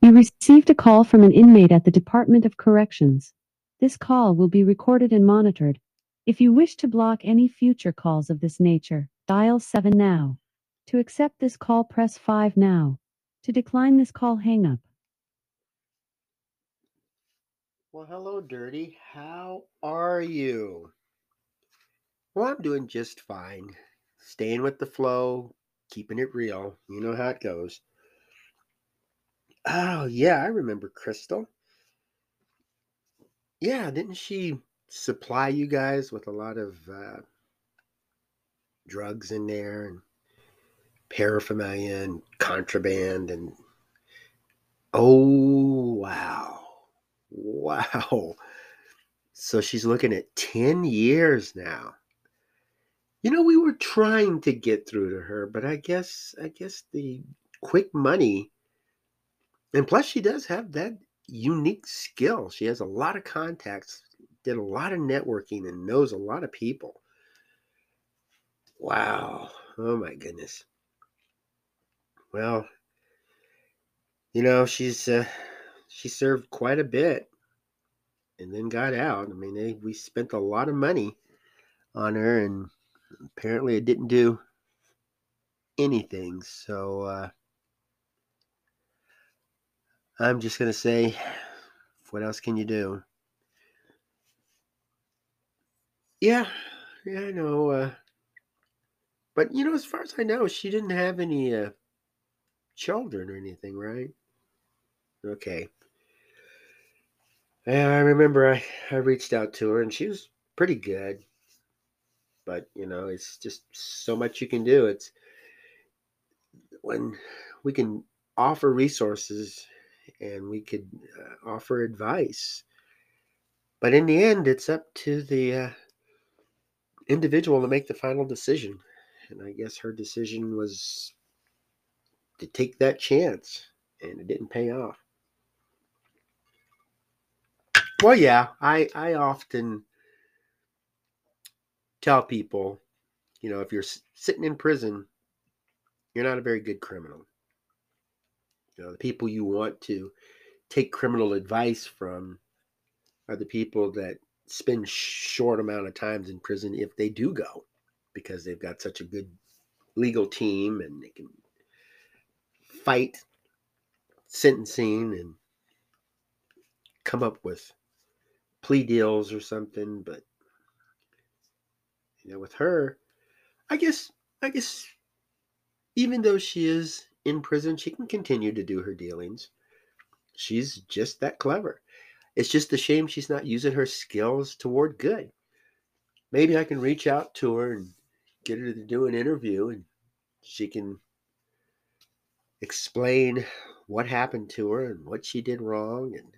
You received a call from an inmate at the Department of Corrections. This call will be recorded and monitored. If you wish to block any future calls of this nature, dial 7 now. To accept this call, press 5 now. To decline this call, hang up. Well, hello, Dirty. How are you? Well, I'm doing just fine. Staying with the flow, keeping it real. You know how it goes. Oh, yeah, I remember Crystal. Yeah, didn't she supply you guys with a lot of uh, drugs in there and paraphernalia and contraband and oh wow. Wow. So she's looking at 10 years now. You know we were trying to get through to her but i guess i guess the quick money and plus she does have that unique skill. She has a lot of contacts did a lot of networking and knows a lot of people. Wow. Oh my goodness. Well you know she's uh, she served quite a bit and then got out. I mean they, we spent a lot of money on her and apparently it didn't do anything. So uh, i'm just going to say what else can you do? Yeah yeah i know uh, but you know as far as i know she didn't have any uh, children or anything right? Okay. Yeah i remember i i reached out to her and she was pretty good but you know it's just so much you can do. It's when we can offer resources and we could uh, offer advice. But in the end it's up to the uh, individual to make the final decision. And i guess her decision was to take that chance and it didn't pay off. Well yeah i i often tell people, you know, if you're sitting in prison, you're not a very good criminal. You know, the people you want to take criminal advice from are the people that spend short amount of times in prison if they do go because they've got such a good legal team and they can fight sentencing and come up with plea deals or something. But you know, with her, I guess, I guess, even though she is in prison, she can continue to do her dealings. She's just that clever. It's just a shame she's not using her skills toward good. Maybe I can reach out to her and get her to do an interview and she can explain what happened to her and what she did wrong and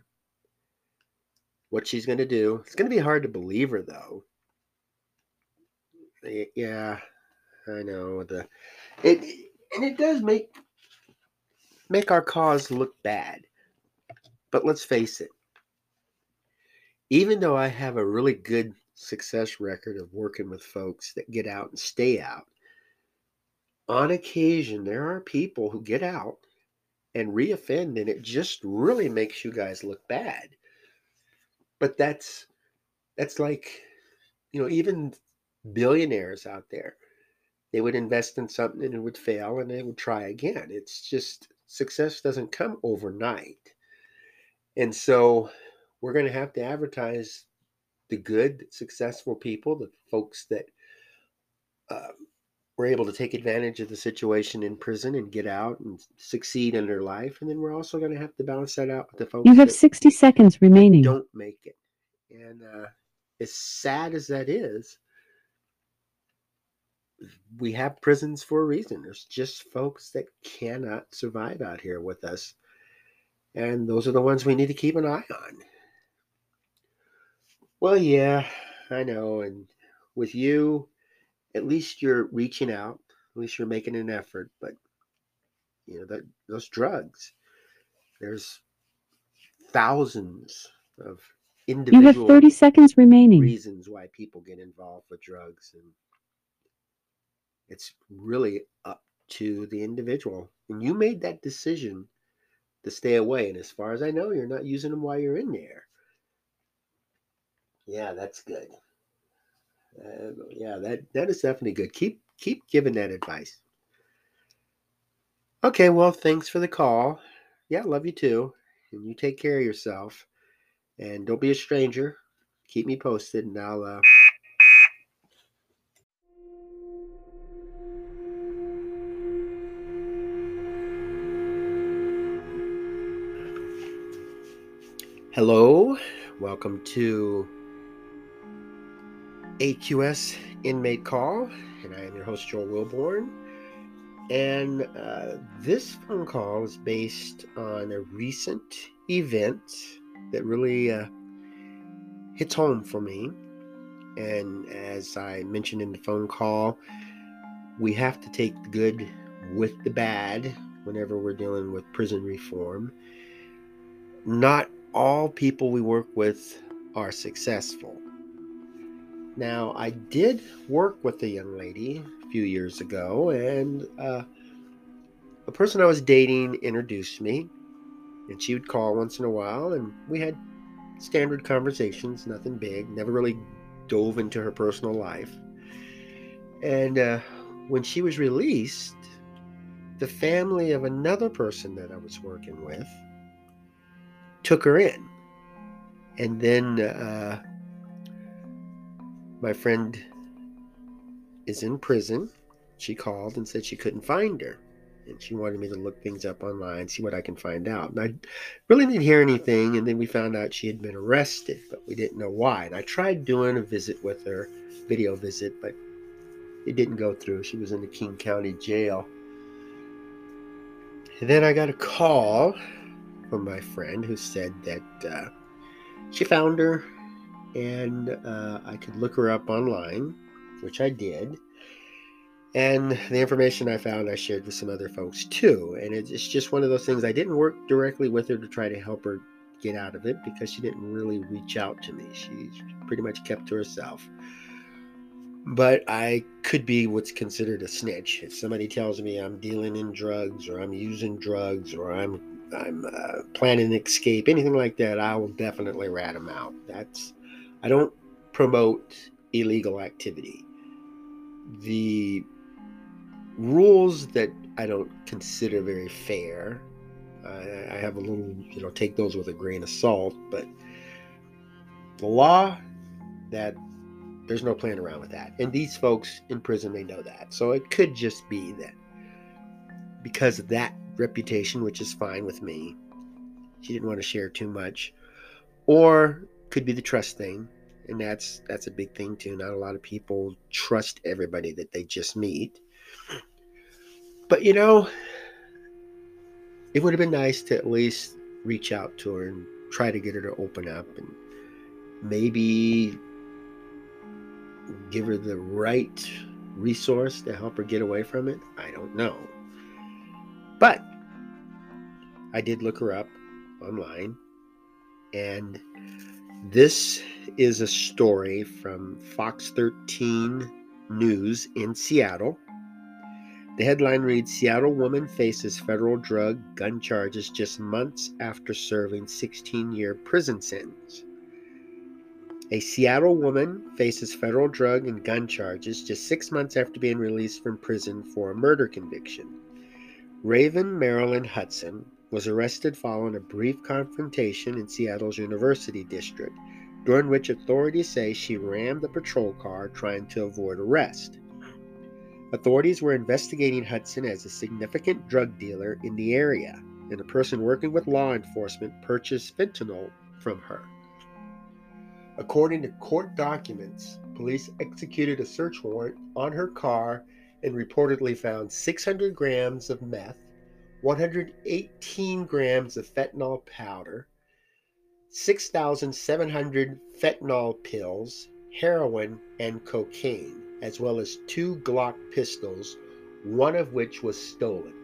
what she's going to do. It's going to be hard to believe her though yeah, I know the it and it does make make our cause look bad. But let's face it. Even though I have a really good success record of working with folks that get out and stay out, on occasion there are people who get out and reoffend and it just really makes you guys look bad. But that's that's like you know even billionaires out there. They would invest in something and it would fail and they would try again. It's just success doesn't come overnight. And so we're going to have to advertise the good, successful people, the folks that uh, were able to take advantage of the situation in prison and get out and succeed in their life. And then we're also going to have to balance that out with the folks You have 60 seconds remaining. don't make it. And uh, as sad as that is, we have prisons for a reason. There's just folks that cannot survive out here with us. And those are the ones we need to keep an eye on. Well, yeah, I know. And with you, at least you're reaching out. At least you're making an effort. But, you know, that those drugs, there's thousands of individual You have 30 seconds remaining. reasons why people get involved with drugs and it's really up to the individual. And you made that decision to stay away. And as far as I know, you're not using them while you're in there. Yeah, that's good. Uh, yeah, that that is definitely good. Keep keep giving that advice. Okay, well, thanks for the call. Yeah, love you too. And you take care of yourself. And don't be a stranger. Keep me posted, and I'll. Uh... Hello, welcome to AQS Inmate Call, and I am your host, Joel Wilborn. And uh, this phone call is based on a recent event that really uh, hits home for me. And as I mentioned in the phone call, we have to take the good with the bad whenever we're dealing with prison reform. Not all people we work with are successful. Now, I did work with a young lady a few years ago, and uh, a person I was dating introduced me, and she would call once in a while, and we had standard conversations, nothing big, never really dove into her personal life. And uh, when she was released, the family of another person that I was working with took her in. And then uh, my friend is in prison. She called and said she couldn't find her. And she wanted me to look things up online, see what I can find out. And I really didn't hear anything. And then we found out she had been arrested, but we didn't know why. And I tried doing a visit with her, video visit, but it didn't go through. She was in the King County Jail. And then I got a call from my friend who said that uh, she found her and uh, I could look her up online, which I did. And the information I found, I shared with some other folks too. And it's just one of those things. I didn't work directly with her to try to help her get out of it because she didn't really reach out to me. She pretty much kept to herself. But I could be what's considered a snitch. If somebody tells me I'm dealing in drugs or I'm using drugs or I'm I'm uh, planning an escape, anything like that, I will definitely rat them out. That's I don't promote illegal activity. The rules that I don't consider very fair, I, I have a little, you know, take those with a grain of salt, but the law that there's no playing around with that. And these folks in prison, they know that. So it could just be that because of that reputation, which is fine with me, she didn't want to share too much. Or could be the trust thing. And that's that's a big thing too. Not a lot of people trust everybody that they just meet. But you know, it would have been nice to at least reach out to her and try to get her to open up and maybe give her the right resource to help her get away from it. I don't know. But I did look her up online, and this is a story from Fox 13 News in Seattle. The headline reads Seattle woman faces federal drug gun charges just months after serving 16 year prison sentence. A Seattle woman faces federal drug and gun charges just six months after being released from prison for a murder conviction. Raven Marilyn Hudson was arrested following a brief confrontation in Seattle's University District, during which authorities say she rammed the patrol car trying to avoid arrest. Authorities were investigating Hudson as a significant drug dealer in the area, and a person working with law enforcement purchased fentanyl from her. According to court documents, police executed a search warrant on her car and reportedly found 600 grams of meth, 118 grams of fentanyl powder, 6,700 fentanyl pills, heroin, and cocaine, as well as two Glock pistols, one of which was stolen.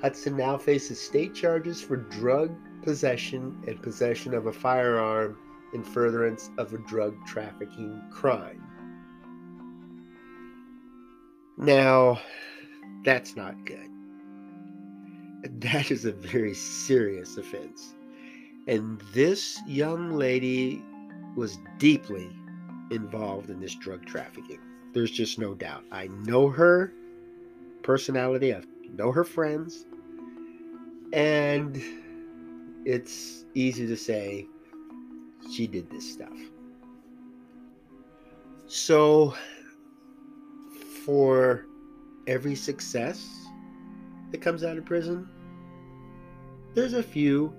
Hudson now faces state charges for drug possession and possession of a firearm in furtherance of a drug trafficking crime. Now, that's not good. that is a very serious offense. And this young lady was deeply involved in this drug trafficking. There's just no doubt. I know her personality, I know her friends, and it's easy to say she did this stuff. So, for every success that comes out of prison, there's a few.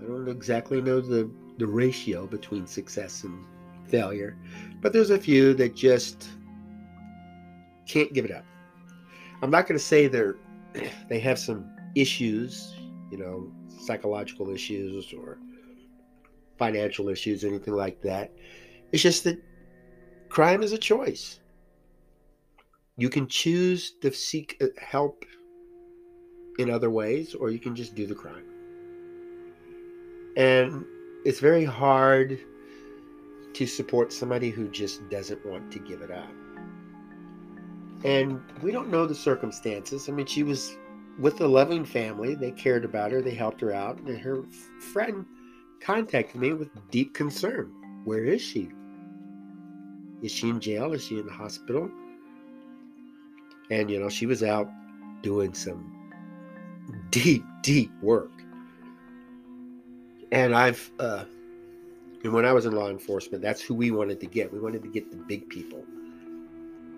I don't exactly know the, the ratio between success and failure, but there's a few that just can't give it up. I'm not going to say they're they have some issues, you know, psychological issues or financial issues, anything like that. It's just that crime is a choice. You can choose to seek uh, help in other ways, or you can just do the crime. And it's very hard to support somebody who just doesn't want to give it up. And we don't know the circumstances. I mean, she was with a loving family. They cared about her, they helped her out. And her friend contacted me with deep concern. Where is she? Is she in jail? Is she in the hospital? And, you know, she was out doing some deep, deep work. And I've, uh, and when I was in law enforcement, that's who we wanted to get. We wanted to get the big people,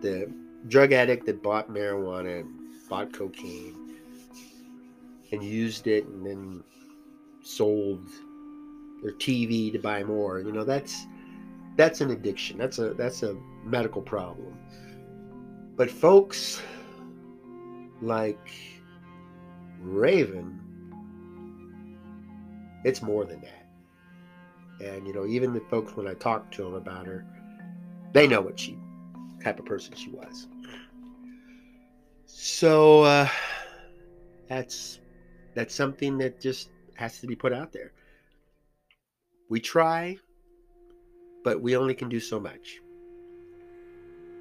the drug addict that bought marijuana and bought cocaine and used it and then sold their TV to buy more. You know, that's that's an addiction. That's a that's a medical problem. But folks like Raven, it's more than that. And you know, even the folks when I talked to them about her, they know what she type of person she was. So uh, that's that's something that just has to be put out there. We try, but we only can do so much.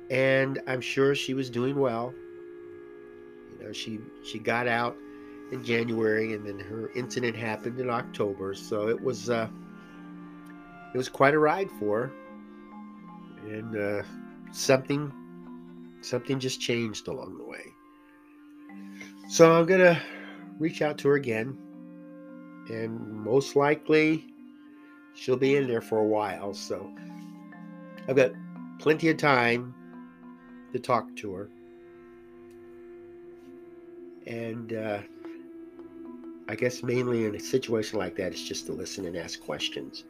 And I'm sure she was doing well. You know, she she got out in January, and then her incident happened in October. So it was uh, it was quite a ride for her, and uh, something something just changed along the way. So I'm gonna reach out to her again, and most likely she'll be in there for a while. So I've got plenty of time to talk to her. And uh, I guess mainly in a situation like that, it's just to listen and ask questions.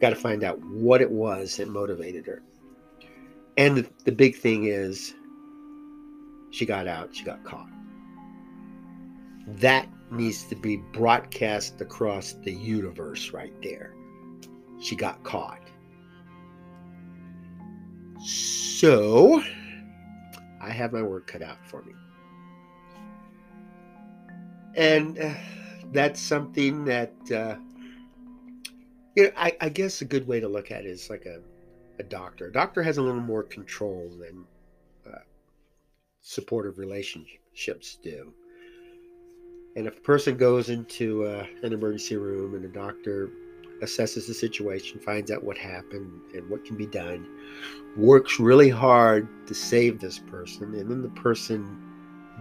Got to find out what it was that motivated her. And the, big thing is, she got out, she got caught. That needs to be broadcast across the universe right there. She got caught. So, I have my work cut out for me. And uh, that's something that, uh, you know, I, I guess a good way to look at it is like a, a doctor. A doctor has a little more control than uh, supportive relationships do. And if a person goes into uh, an emergency room and the doctor assesses the situation, finds out what happened and what can be done, works really hard to save this person, and then the person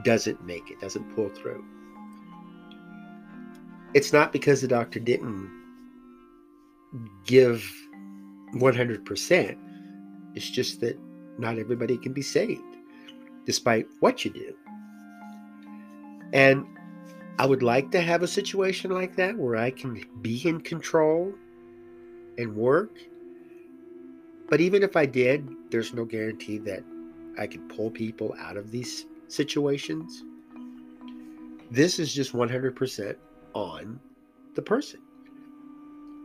doesn't make it, doesn't pull through. It's not because the doctor didn't give 100%. It's just that not everybody can be saved, despite what you do. And I would like to have a situation like that where I can be in control and work. But even if I did, there's no guarantee that I can pull people out of these situations. This is just 100% on the person.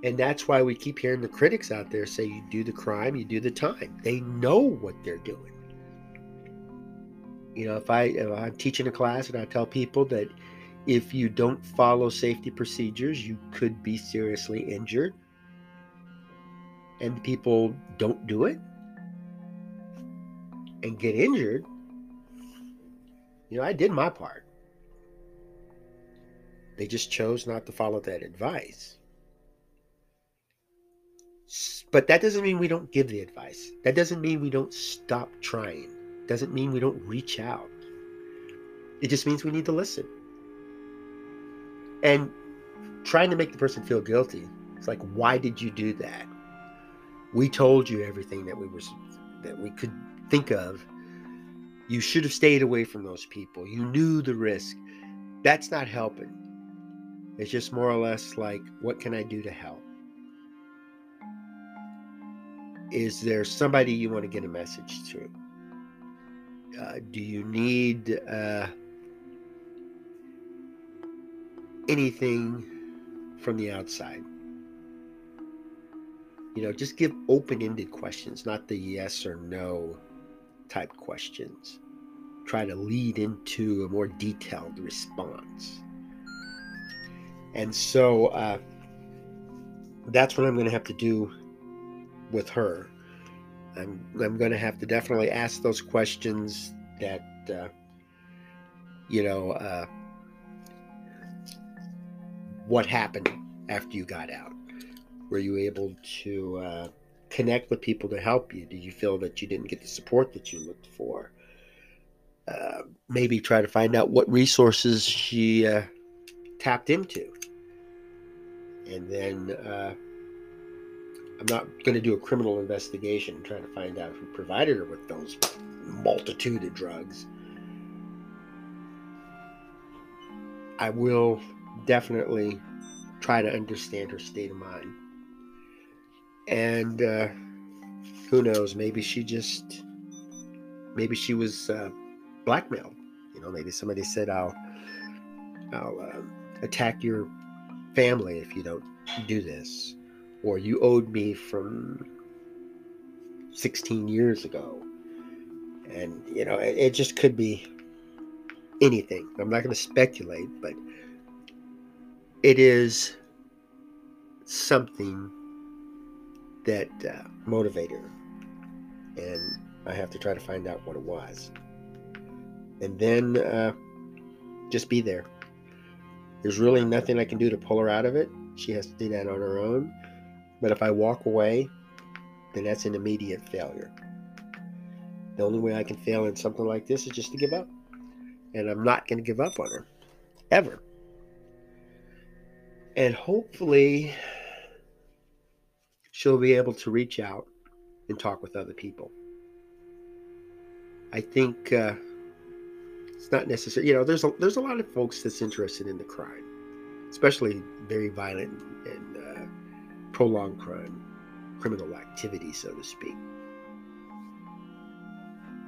And that's why we keep hearing the critics out there say you do the crime, you do the time. They know what they're doing. You know, if I if I'm teaching a class and I tell people that if you don't follow safety procedures, you could be seriously injured. And people don't do it and get injured. You know, I did my part. They just chose not to follow that advice. But that doesn't mean we don't give the advice. That doesn't mean we don't stop trying. Doesn't mean we don't reach out. It just means we need to listen. And trying to make the person feel guilty. It's like, why did you do that? We told you everything that we were that we could think of. You should have stayed away from those people. You knew the risk. That's not helping. It's just more or less like, what can I do to help? Is there somebody you want to get a message to? Uh, do you need uh, anything from the outside? You know, just give open ended questions, not the yes or no type questions. Try to lead into a more detailed response. And so uh, that's what I'm going to have to do with her. I'm, I'm going to have to definitely ask those questions that, uh, you know, uh, what happened after you got out? Were you able to uh, connect with people to help you? Did you feel that you didn't get the support that you looked for? Uh, maybe try to find out what resources she uh, tapped into. And then uh, I'm not going to do a criminal investigation trying to find out who provided her with those multitude of drugs. I will definitely try to understand her state of mind. And uh, who knows? Maybe she just, maybe she was uh, blackmailed. You know, maybe somebody said, "I'll, I'll uh, attack your family if you don't do this," or "You owed me from 16 years ago." And you know, it, it just could be anything. I'm not going to speculate, but it is something that uh, motivated her. And I have to try to find out what it was. And then uh, just be there. There's really nothing I can do to pull her out of it. She has to do that on her own. But if I walk away, then that's an immediate failure. The only way I can fail in something like this is just to give up. And I'm not going to give up on her. Ever and hopefully she'll be able to reach out and talk with other people. I think uh, it's not necessary. You know, there's a there's a lot of folks that's interested in the crime, especially very violent and uh, prolonged crime, criminal activity, so to speak.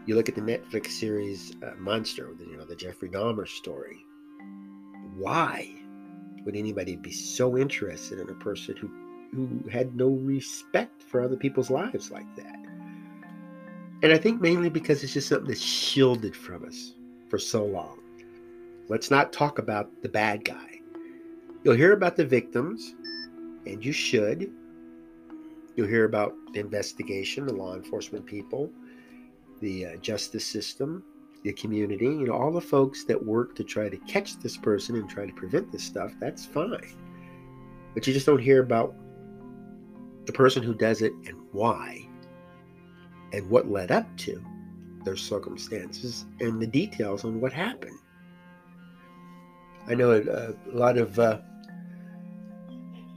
You look at the Netflix series uh, Monster, you know, the Jeffrey Dahmer story. Why? would anybody be so interested in a person who who had no respect for other people's lives like that? And I think mainly because it's just something that's shielded from us for so long. Let's not talk about the bad guy. You'll hear about the victims, and you should. You'll hear about the investigation, the law enforcement people, the uh, justice system, the community, you know, all the folks that work to try to catch this person and try to prevent this stuff, that's fine. But you just don't hear about the person who does it and why and what led up to their circumstances and the details on what happened. I know a, a lot of uh,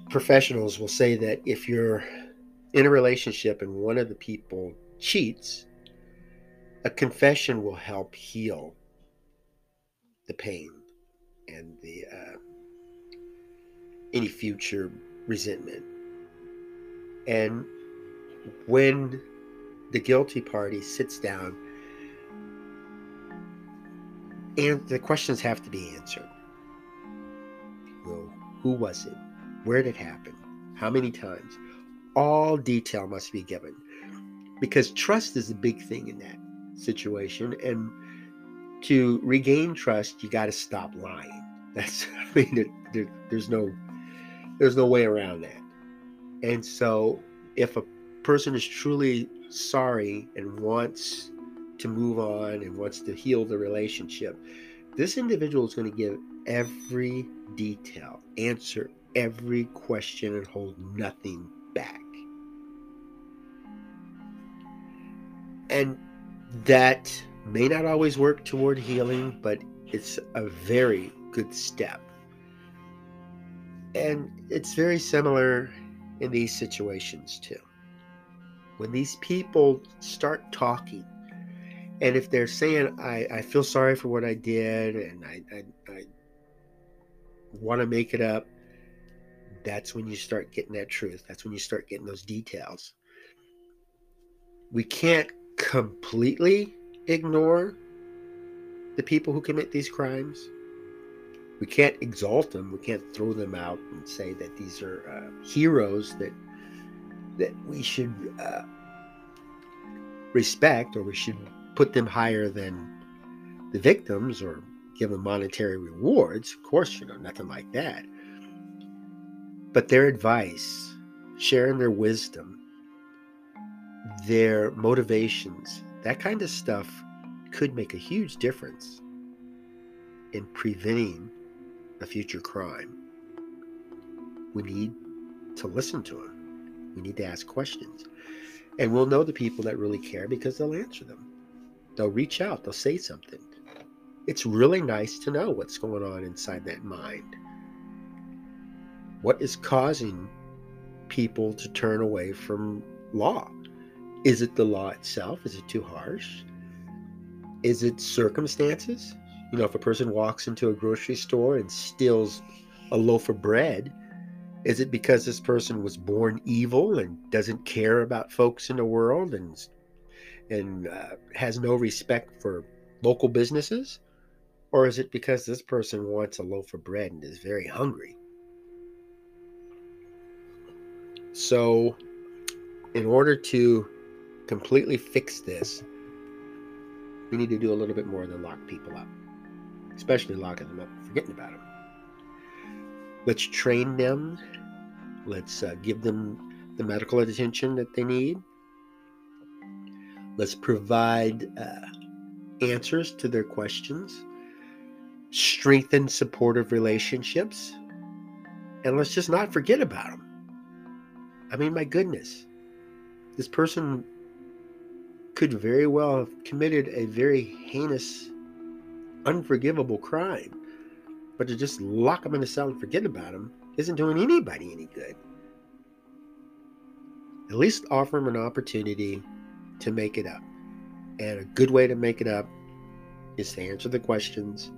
professionals will say that if you're in a relationship and one of the people cheats, a confession will help heal the pain and the uh, any future resentment. And when the guilty party sits down, and the questions have to be answered. Well, who was it? Where did it happen? How many times? All detail must be given because trust is a big thing in that situation. And to regain trust, you got to stop lying. That's, I mean, there, there's no, there's no way around that. And so, if a person is truly sorry and wants to move on and wants to heal the relationship, this individual is going to give every detail, answer every question, and hold nothing back. And that may not always work toward healing, but it's a very good step. And it's very similar in these situations too. When these people start talking, and if they're saying, I, I feel sorry for what I did and I, I, I want to make it up, that's when you start getting that truth. That's when you start getting those details. We can't completely ignore the people who commit these crimes. We can't exalt them. We can't throw them out and say that these are uh, heroes that that we should uh, respect or we should put them higher than the victims or give them monetary rewards. Of course, you know, nothing like that. But their advice, sharing their wisdom, their motivations, that kind of stuff could make a huge difference in preventing a future crime. We need to listen to them. We need to ask questions. And we'll know the people that really care because they'll answer them. They'll reach out, they'll say something. It's really nice to know what's going on inside that mind. What is causing people to turn away from law? Is it the law itself? Is it too harsh? Is it circumstances? You know, if a person walks into a grocery store and steals a loaf of bread, is it because this person was born evil and doesn't care about folks in the world and and uh, has no respect for local businesses? Or is it because this person wants a loaf of bread and is very hungry? So, in order to completely fix this, we need to do a little bit more than lock people up, especially locking them up, and forgetting about them. Let's train them. Let's uh, give them the medical attention that they need. Let's provide uh, answers to their questions, strengthen supportive relationships, and let's just not forget about them. I mean, my goodness, this person could very well have committed a very heinous, unforgivable crime. But to just lock them in a cell and forget about them isn't doing anybody any good. At least offer them an opportunity to make it up. And a good way to make it up is to answer the questions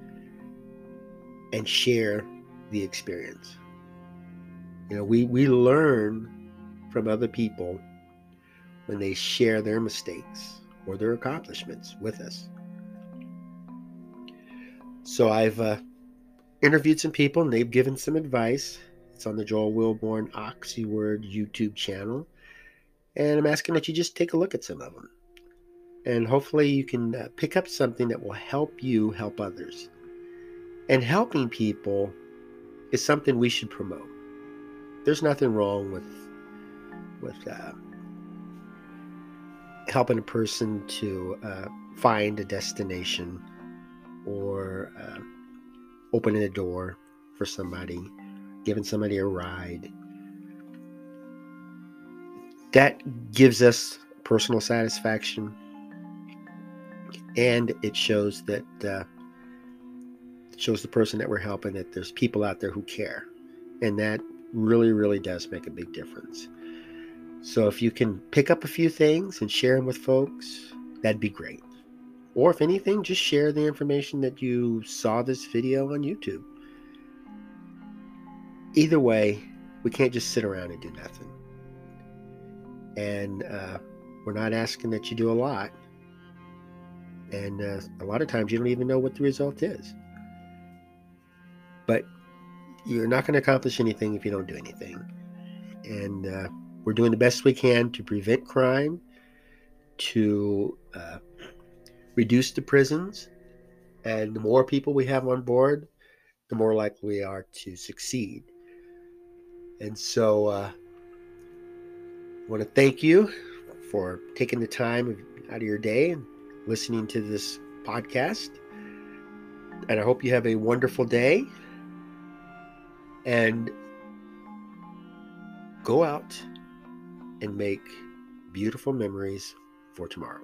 and share the experience. You know, we, we learn from other people when they share their mistakes or their accomplishments with us. So I've uh, interviewed some people and they've given some advice. It's on the Joel Wilborn Oxyword YouTube channel. And I'm asking that you just take a look at some of them. And hopefully you can uh, pick up something that will help you help others. And helping people is something we should promote. There's nothing wrong with with uh, helping a person to uh, find a destination or uh, opening a door for somebody, giving somebody a ride. That gives us personal satisfaction and it shows that uh, shows the person that we're helping that there's people out there who care and that really really does make a big difference so if you can pick up a few things and share them with folks, that'd be great. Or if anything, just share the information that you saw this video on YouTube. Either way, we can't just sit around and do nothing. And uh, we're not asking that you do a lot. And uh, a lot of times you don't even know what the result is. But you're not going to accomplish anything if you don't do anything. And uh, we're doing the best we can to prevent crime, to uh, reduce the prisons, and the more people we have on board, the more likely we are to succeed. And so, uh, want to thank you for taking the time out of your day and listening to this podcast. And I hope you have a wonderful day. And go out and make beautiful memories for tomorrow.